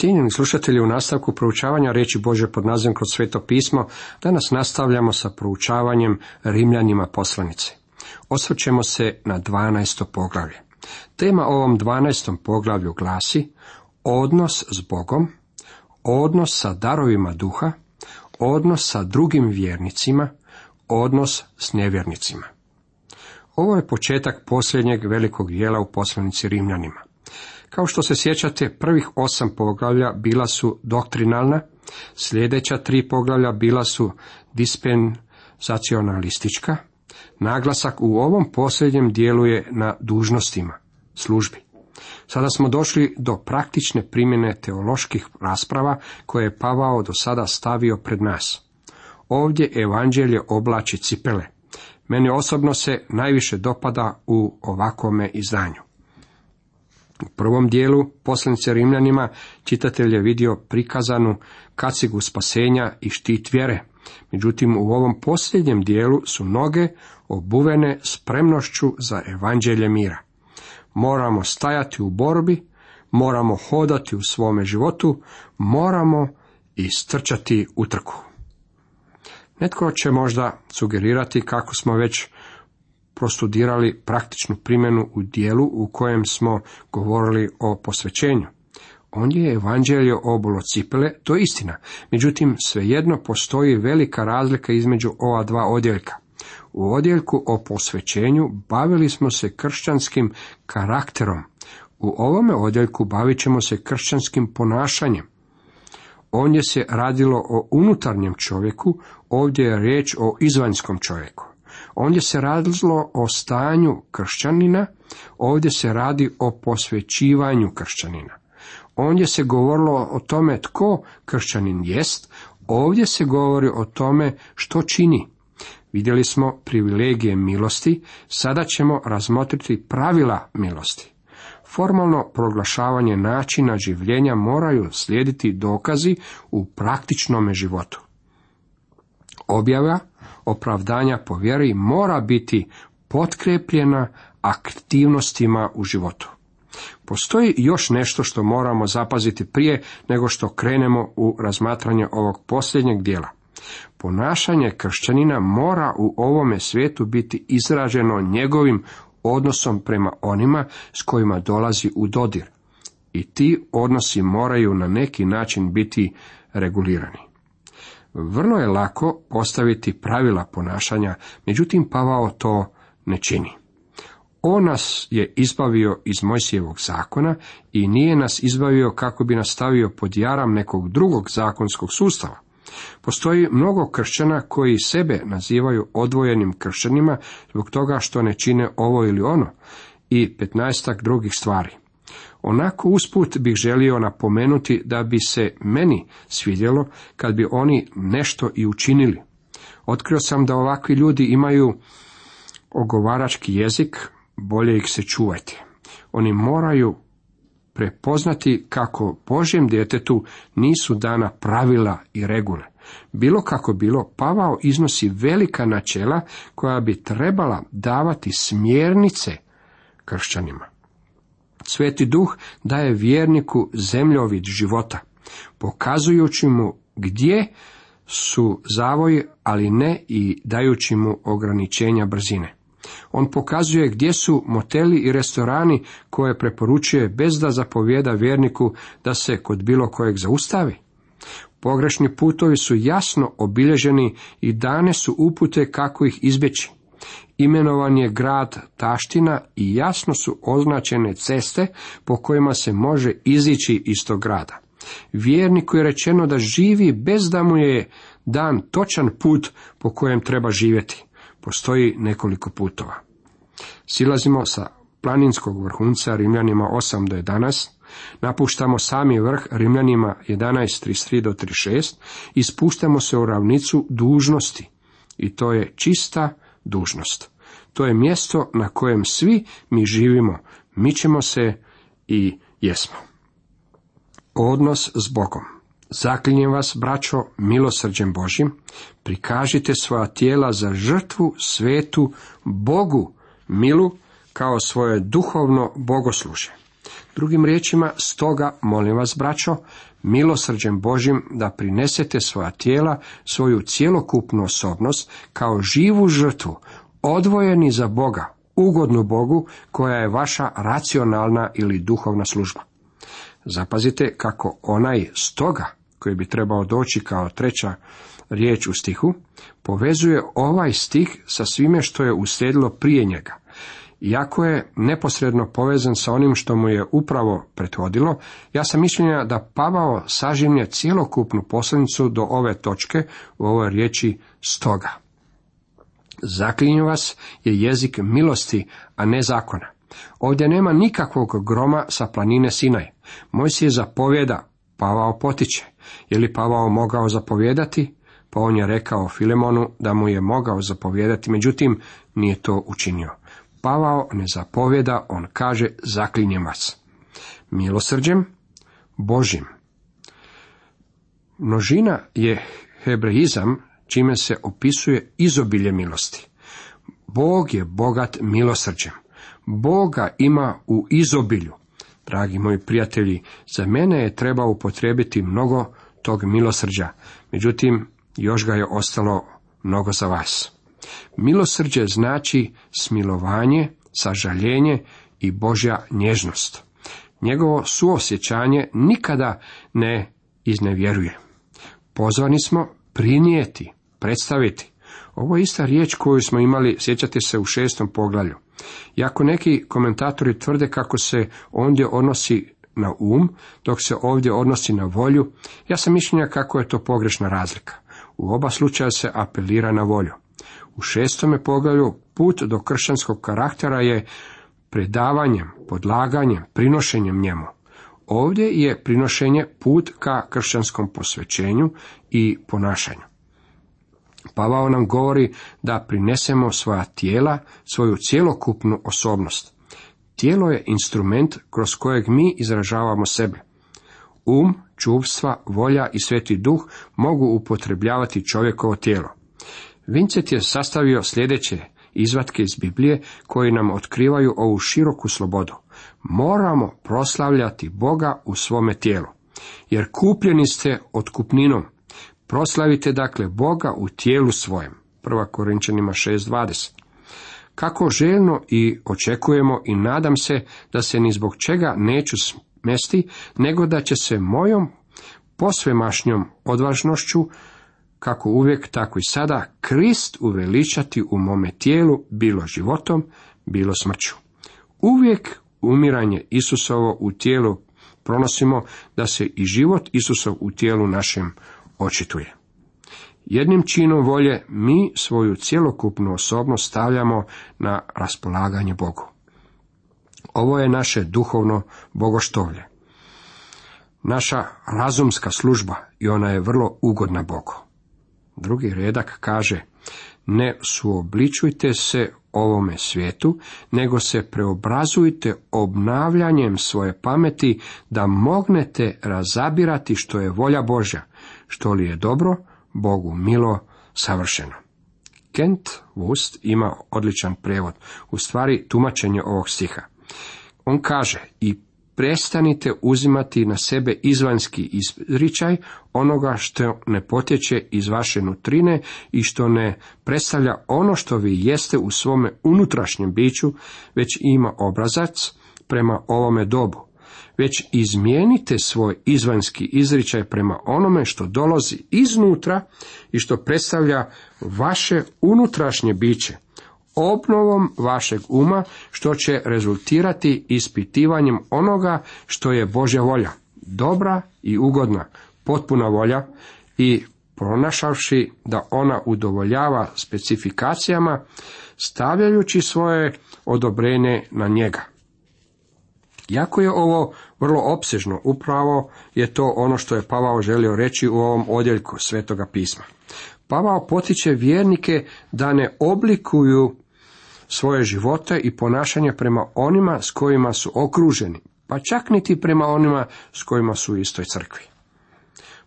Cijenjeni slušatelji, u nastavku proučavanja riječi Bože pod nazivom kroz sveto pismo, danas nastavljamo sa proučavanjem Rimljanima poslanice. Osvrćemo se na 12. poglavlje. Tema ovom 12. poglavlju glasi odnos s Bogom, odnos sa darovima duha, odnos sa drugim vjernicima, odnos s nevjernicima. Ovo je početak posljednjeg velikog dijela u poslanici Rimljanima. Kao što se sjećate, prvih osam poglavlja bila su doktrinalna, sljedeća tri poglavlja bila su dispensacionalistička, naglasak u ovom posljednjem dijelu je na dužnostima, službi. Sada smo došli do praktične primjene teoloških rasprava koje je Pavao do sada stavio pred nas. Ovdje evanđelje oblači cipele. Meni osobno se najviše dopada u ovakome izdanju. U prvom dijelu poslanice Rimljanima čitatelj je vidio prikazanu kacigu spasenja i štit vjere. Međutim, u ovom posljednjem dijelu su noge obuvene spremnošću za evanđelje mira. Moramo stajati u borbi, moramo hodati u svome životu, moramo istrčati u trku. Netko će možda sugerirati kako smo već prostudirali praktičnu primjenu u dijelu u kojem smo govorili o posvećenju. On je evanđelje obulo cipele, to je istina. Međutim, svejedno postoji velika razlika između ova dva odjeljka. U odjeljku o posvećenju bavili smo se kršćanskim karakterom. U ovome odjeljku bavit ćemo se kršćanskim ponašanjem. Ondje se radilo o unutarnjem čovjeku, ovdje je riječ o izvanjskom čovjeku. Ondje se radilo o stanju kršćanina, ovdje se radi o posvećivanju kršćanina. Ondje se govorilo o tome tko kršćanin jest, ovdje se govori o tome što čini. Vidjeli smo privilegije milosti, sada ćemo razmotriti pravila milosti. Formalno proglašavanje načina življenja moraju slijediti dokazi u praktičnom životu. Objava opravdanja po vjeri mora biti potkrepljena aktivnostima u životu. Postoji još nešto što moramo zapaziti prije nego što krenemo u razmatranje ovog posljednjeg dijela. Ponašanje kršćanina mora u ovome svijetu biti izraženo njegovim odnosom prema onima s kojima dolazi u dodir. I ti odnosi moraju na neki način biti regulirani. Vrlo je lako postaviti pravila ponašanja, međutim Pavao to ne čini. On nas je izbavio iz Mojsijevog zakona i nije nas izbavio kako bi nas stavio pod jaram nekog drugog zakonskog sustava. Postoji mnogo kršćana koji sebe nazivaju odvojenim kršćanima zbog toga što ne čine ovo ili ono i petnaestak drugih stvari. Onako usput bih želio napomenuti da bi se meni svidjelo kad bi oni nešto i učinili. Otkrio sam da ovakvi ljudi imaju ogovarački jezik, bolje ih se čuvati. Oni moraju prepoznati kako Božjem djetetu nisu dana pravila i regule. Bilo kako bilo, Pavao iznosi velika načela koja bi trebala davati smjernice kršćanima. Sveti duh daje vjerniku zemljovid života, pokazujući mu gdje su zavoji, ali ne i dajući mu ograničenja brzine. On pokazuje gdje su moteli i restorani koje preporučuje bez da zapovjeda vjerniku da se kod bilo kojeg zaustavi. Pogrešni putovi su jasno obilježeni i dane su upute kako ih izbjeći. Imenovan je grad Taština i jasno su označene ceste po kojima se može izići iz tog grada. Vjerniku je rečeno da živi bez da mu je dan točan put po kojem treba živjeti. Postoji nekoliko putova. Silazimo sa planinskog vrhunca Rimljanima 8 do 11, napuštamo sami vrh Rimljanima 11.33 do 36 i spuštamo se u ravnicu dužnosti. I to je čista dužnost. To je mjesto na kojem svi mi živimo, mi ćemo se i jesmo. Odnos s Bogom. Zaklinjem vas, braćo, milosrđem Božim, prikažite svoja tijela za žrtvu svetu Bogu, milu, kao svoje duhovno bogosluže. Drugim riječima, stoga, molim vas, braćo, milosrđem Božim da prinesete svoja tijela, svoju cjelokupnu osobnost, kao živu žrtvu, odvojeni za Boga, ugodnu Bogu, koja je vaša racionalna ili duhovna služba. Zapazite kako onaj stoga, koji bi trebao doći kao treća riječ u stihu, povezuje ovaj stih sa svime što je uslijedilo prije njega. Iako je neposredno povezan sa onim što mu je upravo prethodilo, ja sam mišljenja da Pavao sažimlje cjelokupnu posljednicu do ove točke u ovoj riječi stoga. Zaklinju vas je jezik milosti, a ne zakona. Ovdje nema nikakvog groma sa planine Sinaj. Moj si je zapovjeda, Pavao potiče. Je li Pavao mogao zapovjedati? Pa on je rekao Filemonu da mu je mogao zapovjedati, međutim nije to učinio. Pavao ne zapovjeda, on kaže zaklinjem vas. Milosrđem, Božim. Množina je hebreizam čime se opisuje izobilje milosti. Bog je bogat milosrđem. Boga ima u izobilju. Dragi moji prijatelji, za mene je treba upotrijebiti mnogo tog milosrđa, međutim, još ga je ostalo mnogo za vas. Milosrđe znači smilovanje, sažaljenje i Božja nježnost. Njegovo suosjećanje nikada ne iznevjeruje. Pozvani smo prinijeti, predstaviti. Ovo je ista riječ koju smo imali, sjećate se, u šestom poglavlju. Iako neki komentatori tvrde kako se ondje odnosi na um, dok se ovdje odnosi na volju, ja sam mišljenja kako je to pogrešna razlika. U oba slučaja se apelira na volju. U šestome poglavlju put do kršćanskog karaktera je predavanjem, podlaganjem, prinošenjem njemu. Ovdje je prinošenje put ka kršćanskom posvećenju i ponašanju. Pavao nam govori da prinesemo svoja tijela, svoju cjelokupnu osobnost. Tijelo je instrument kroz kojeg mi izražavamo sebe. Um, čuvstva, volja i sveti duh mogu upotrebljavati čovjekovo tijelo. Vincent je sastavio sljedeće izvatke iz Biblije koji nam otkrivaju ovu široku slobodu. Moramo proslavljati Boga u svome tijelu, jer kupljeni ste otkupninom. Proslavite dakle Boga u tijelu svojem. 1. Korinčanima 6.20 Kako željno i očekujemo i nadam se da se ni zbog čega neću smesti, nego da će se mojom posvemašnjom odvažnošću kako uvijek, tako i sada, Krist uveličati u mome tijelu, bilo životom, bilo smrću. Uvijek umiranje Isusovo u tijelu pronosimo da se i život Isusov u tijelu našem očituje. Jednim činom volje mi svoju cjelokupnu osobnost stavljamo na raspolaganje Bogu. Ovo je naše duhovno bogoštovlje. Naša razumska služba i ona je vrlo ugodna Bogu. Drugi redak kaže, ne suobličujte se ovome svijetu, nego se preobrazujte obnavljanjem svoje pameti da mognete razabirati što je volja Božja, što li je dobro, Bogu milo, savršeno. Kent Wust ima odličan prijevod, u stvari tumačenje ovog stiha. On kaže, i prestanite uzimati na sebe izvanjski izričaj onoga što ne potječe iz vaše nutrine i što ne predstavlja ono što vi jeste u svome unutrašnjem biću, već ima obrazac prema ovome dobu. Već izmijenite svoj izvanjski izričaj prema onome što dolazi iznutra i što predstavlja vaše unutrašnje biće, obnovom vašeg uma, što će rezultirati ispitivanjem onoga što je Božja volja, dobra i ugodna, potpuna volja i pronašavši da ona udovoljava specifikacijama, stavljajući svoje odobrenje na njega. Jako je ovo vrlo opsežno, upravo je to ono što je Pavao želio reći u ovom odjeljku Svetoga pisma. Pavao potiče vjernike da ne oblikuju svoje živote i ponašanje prema onima s kojima su okruženi, pa čak niti prema onima s kojima su u istoj crkvi.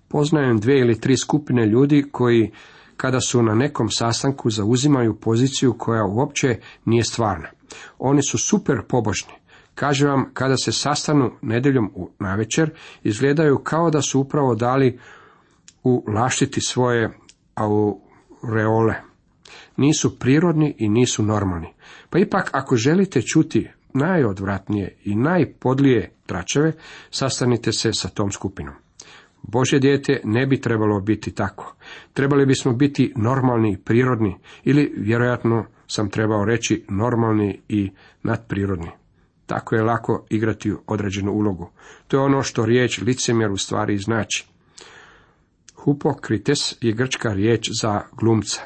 Poznajem dvije ili tri skupine ljudi koji kada su na nekom sastanku zauzimaju poziciju koja uopće nije stvarna. Oni su super pobožni. Kaže vam, kada se sastanu nedjeljom u navečer, izgledaju kao da su upravo dali u laštiti svoje aureole. Nisu prirodni i nisu normalni. Pa ipak, ako želite čuti najodvratnije i najpodlije tračeve, sastanite se sa tom skupinom. Božje dijete ne bi trebalo biti tako. Trebali bismo biti normalni i prirodni, ili vjerojatno sam trebao reći normalni i nadprirodni. Tako je lako igrati određenu ulogu. To je ono što riječ licemjer u stvari znači. Hupokrites je grčka riječ za glumca.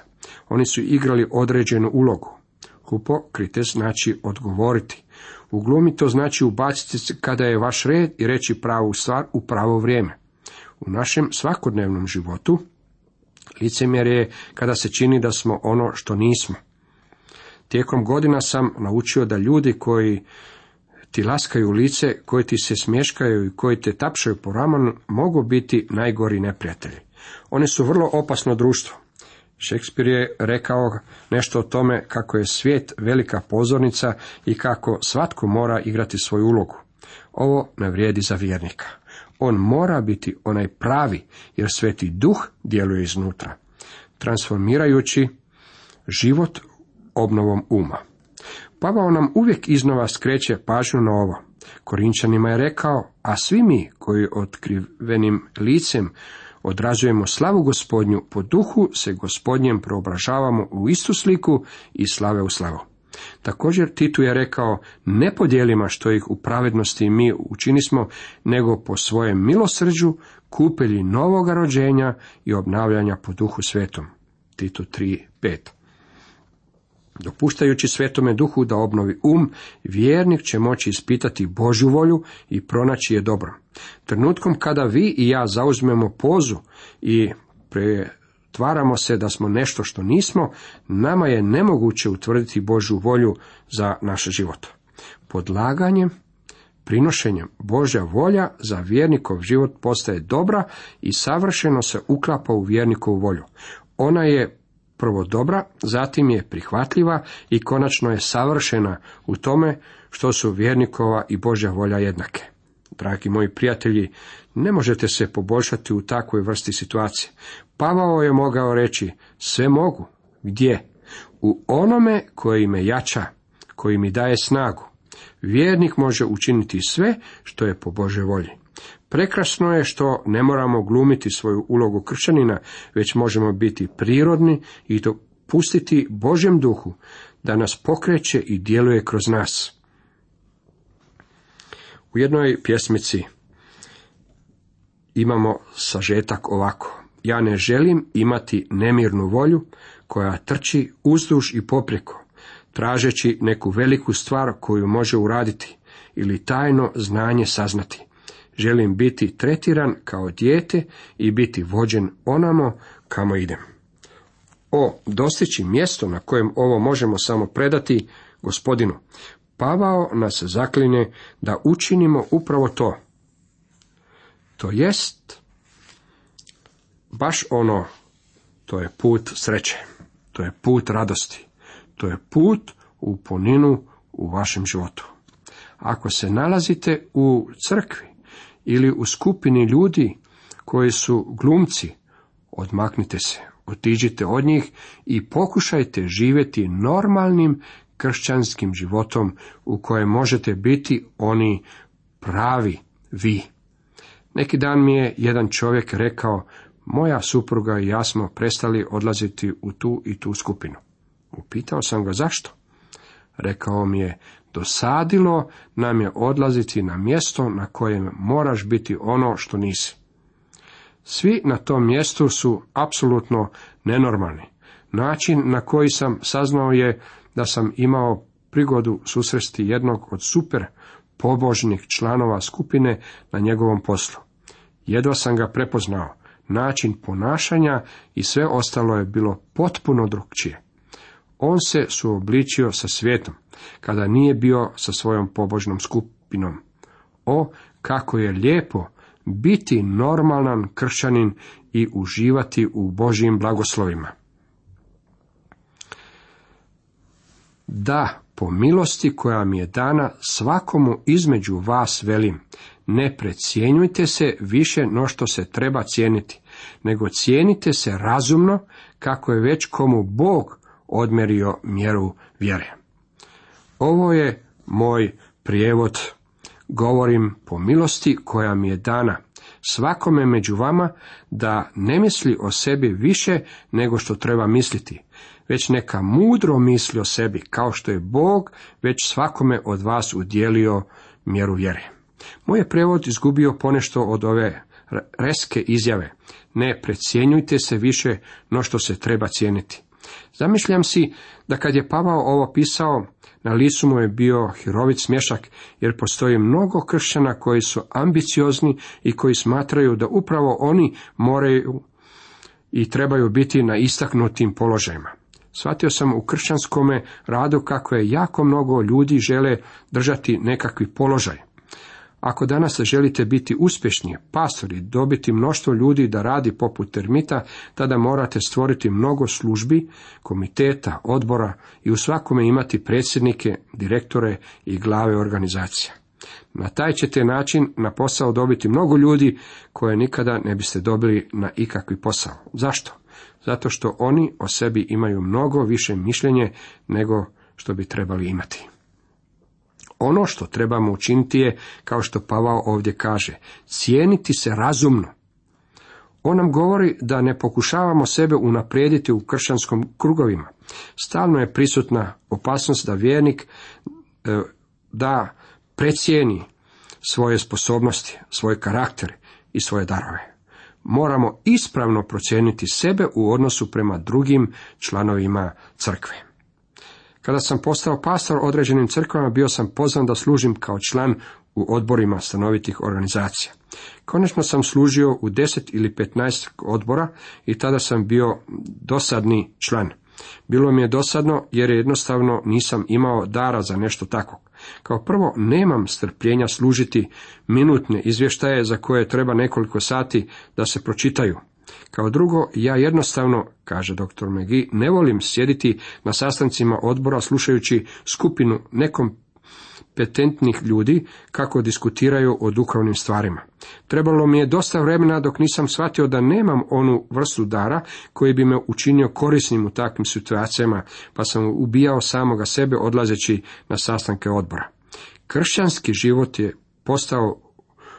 Oni su igrali određenu ulogu. Hupokrites znači odgovoriti. U glumi to znači ubaciti se kada je vaš red i reći pravu stvar u pravo vrijeme. U našem svakodnevnom životu licemjer je kada se čini da smo ono što nismo. Tijekom godina sam naučio da ljudi koji ti laskaju lice, koji ti se smješkaju i koji te tapšaju po ramanu, mogu biti najgori neprijatelji. Oni su vrlo opasno društvo. Šekspir je rekao nešto o tome kako je svijet velika pozornica i kako svatko mora igrati svoju ulogu. Ovo ne vrijedi za vjernika. On mora biti onaj pravi, jer sveti duh djeluje iznutra, transformirajući život obnovom uma. Pavao nam uvijek iznova skreće pažnju na ovo. Korinčanima je rekao, a svi mi koji otkrivenim licem odrazujemo slavu gospodnju, po duhu se gospodnjem preobražavamo u istu sliku i slave u slavu. Također Titu je rekao, ne podijelima što ih u pravednosti mi učinismo, nego po svojem milosrđu kupili novoga rođenja i obnavljanja po duhu svetom. Titu 3.5 Dopuštajući svetome duhu da obnovi um, vjernik će moći ispitati Božju volju i pronaći je dobro. Trenutkom kada vi i ja zauzmemo pozu i pretvaramo se da smo nešto što nismo, nama je nemoguće utvrditi Božju volju za naš život. Podlaganjem, prinošenjem Božja volja za vjernikov život postaje dobra i savršeno se uklapa u vjernikovu volju. Ona je prvo dobra, zatim je prihvatljiva i konačno je savršena u tome što su vjernikova i Božja volja jednake. Dragi moji prijatelji, ne možete se poboljšati u takvoj vrsti situacije. Pavao je mogao reći, sve mogu. Gdje? U onome koji me jača, koji mi daje snagu. Vjernik može učiniti sve što je po Bože volji. Prekrasno je što ne moramo glumiti svoju ulogu kršćanina, već možemo biti prirodni i to pustiti Božjem duhu da nas pokreće i djeluje kroz nas. U jednoj pjesmici imamo sažetak ovako. Ja ne želim imati nemirnu volju koja trči uzduž i popreko, tražeći neku veliku stvar koju može uraditi ili tajno znanje saznati. Želim biti tretiran kao dijete i biti vođen onamo kamo idem. O, dostići mjesto na kojem ovo možemo samo predati gospodinu. Pavao nas zaklinje da učinimo upravo to. To jest baš ono, to je put sreće, to je put radosti, to je put u poninu u vašem životu. Ako se nalazite u crkvi ili u skupini ljudi koji su glumci, odmaknite se, otiđite od njih i pokušajte živjeti normalnim kršćanskim životom u kojem možete biti oni pravi vi. Neki dan mi je jedan čovjek rekao, moja supruga i ja smo prestali odlaziti u tu i tu skupinu. Upitao sam ga zašto. Rekao mi je, dosadilo nam je odlaziti na mjesto na kojem moraš biti ono što nisi. Svi na tom mjestu su apsolutno nenormalni. Način na koji sam saznao je da sam imao prigodu susresti jednog od super pobožnih članova skupine na njegovom poslu. Jedva sam ga prepoznao, način ponašanja i sve ostalo je bilo potpuno drugčije. On se suobličio sa svijetom, kada nije bio sa svojom pobožnom skupinom. O, kako je lijepo biti normalan kršćanin i uživati u Božjim blagoslovima. Da, po milosti koja mi je dana svakomu između vas velim, ne precijenjujte se više no što se treba cijeniti, nego cijenite se razumno kako je već komu Bog odmerio mjeru vjere. Ovo je moj prijevod. Govorim po milosti koja mi je dana svakome među vama da ne misli o sebi više nego što treba misliti, već neka mudro misli o sebi, kao što je Bog već svakome od vas udjelio mjeru vjere. Moj je prevod izgubio ponešto od ove reske izjave. Ne precjenjujte se više no što se treba cijeniti. Zamišljam si da kad je Pavao ovo pisao, na lisu mu je bio hirovit smješak, jer postoji mnogo kršćana koji su ambiciozni i koji smatraju da upravo oni moraju i trebaju biti na istaknutim položajima. Shvatio sam u kršćanskome radu kako je jako mnogo ljudi žele držati nekakvi položaj. Ako danas želite biti uspješni, pastori, dobiti mnoštvo ljudi da radi poput termita, tada morate stvoriti mnogo službi, komiteta, odbora i u svakome imati predsjednike, direktore i glave organizacija. Na taj ćete način na posao dobiti mnogo ljudi koje nikada ne biste dobili na ikakvi posao. Zašto? Zato što oni o sebi imaju mnogo više mišljenje nego što bi trebali imati. Ono što trebamo učiniti je, kao što Pavao ovdje kaže, cijeniti se razumno. On nam govori da ne pokušavamo sebe unaprijediti u kršćanskom krugovima. Stalno je prisutna opasnost da vjernik e, da precijeni svoje sposobnosti, svoj karakter i svoje darove. Moramo ispravno procijeniti sebe u odnosu prema drugim članovima crkve. Kada sam postao pastor određenim crkvama, bio sam pozvan da služim kao član u odborima stanovitih organizacija. Konačno sam služio u deset ili petnaest odbora i tada sam bio dosadni član. Bilo mi je dosadno jer jednostavno nisam imao dara za nešto takvog. Kao prvo, nemam strpljenja služiti minutne izvještaje za koje treba nekoliko sati da se pročitaju. Kao drugo, ja jednostavno, kaže dr. Megi, ne volim sjediti na sastancima odbora slušajući skupinu nekompetentnih ljudi kako diskutiraju o duhovnim stvarima. Trebalo mi je dosta vremena dok nisam shvatio da nemam onu vrstu dara koji bi me učinio korisnim u takvim situacijama, pa sam ubijao samoga sebe odlazeći na sastanke odbora. Kršćanski život je postao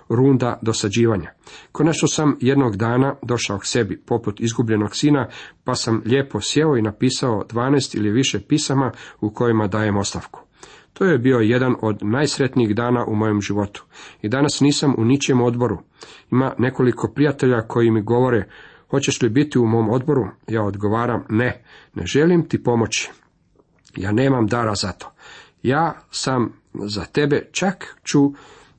runda dosađivanja. Konačno sam jednog dana došao k sebi, poput izgubljenog sina, pa sam lijepo sjeo i napisao dvanest ili više pisama u kojima dajem ostavku. To je bio jedan od najsretnijih dana u mojem životu. I danas nisam u ničem odboru. Ima nekoliko prijatelja koji mi govore, hoćeš li biti u mom odboru? Ja odgovaram, ne, ne želim ti pomoći. Ja nemam dara za to. Ja sam za tebe čak ću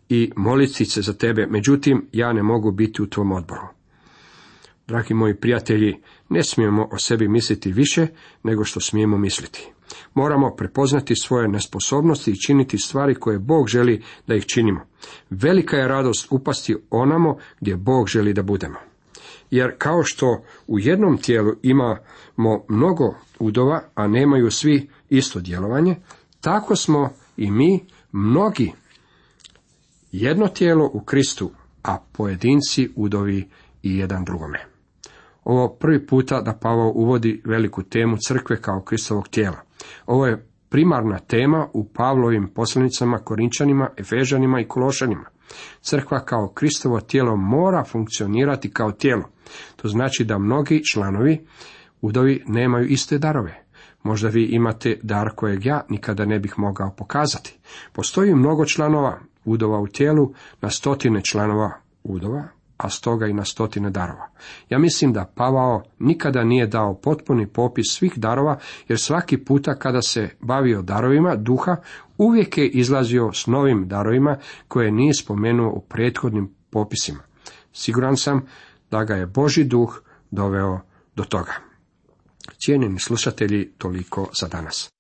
i moliti se za tebe, međutim ja ne mogu biti u tvom odboru. Dragi moji prijatelji, ne smijemo o sebi misliti više nego što smijemo misliti. Moramo prepoznati svoje nesposobnosti i činiti stvari koje Bog želi da ih činimo. Velika je radost upasti onamo gdje Bog želi da budemo. Jer kao što u jednom tijelu imamo mnogo udova, a nemaju svi isto djelovanje, tako smo i mi mnogi jedno tijelo u Kristu, a pojedinci udovi i jedan drugome. Ovo prvi puta da Pavao uvodi veliku temu crkve kao Kristovog tijela. Ovo je primarna tema u Pavlovim poslanicama Korinčanima, Efežanima i Kološanima. Crkva kao Kristovo tijelo mora funkcionirati kao tijelo. To znači da mnogi članovi udovi nemaju iste darove. Možda vi imate dar kojeg ja nikada ne bih mogao pokazati. Postoji mnogo članova udova u tijelu, na stotine članova udova, a stoga i na stotine darova. Ja mislim da Pavao nikada nije dao potpuni popis svih darova, jer svaki puta kada se bavio darovima duha, uvijek je izlazio s novim darovima koje nije spomenuo u prethodnim popisima. Siguran sam da ga je Boži duh doveo do toga. Cijenjeni slušatelji, toliko za danas.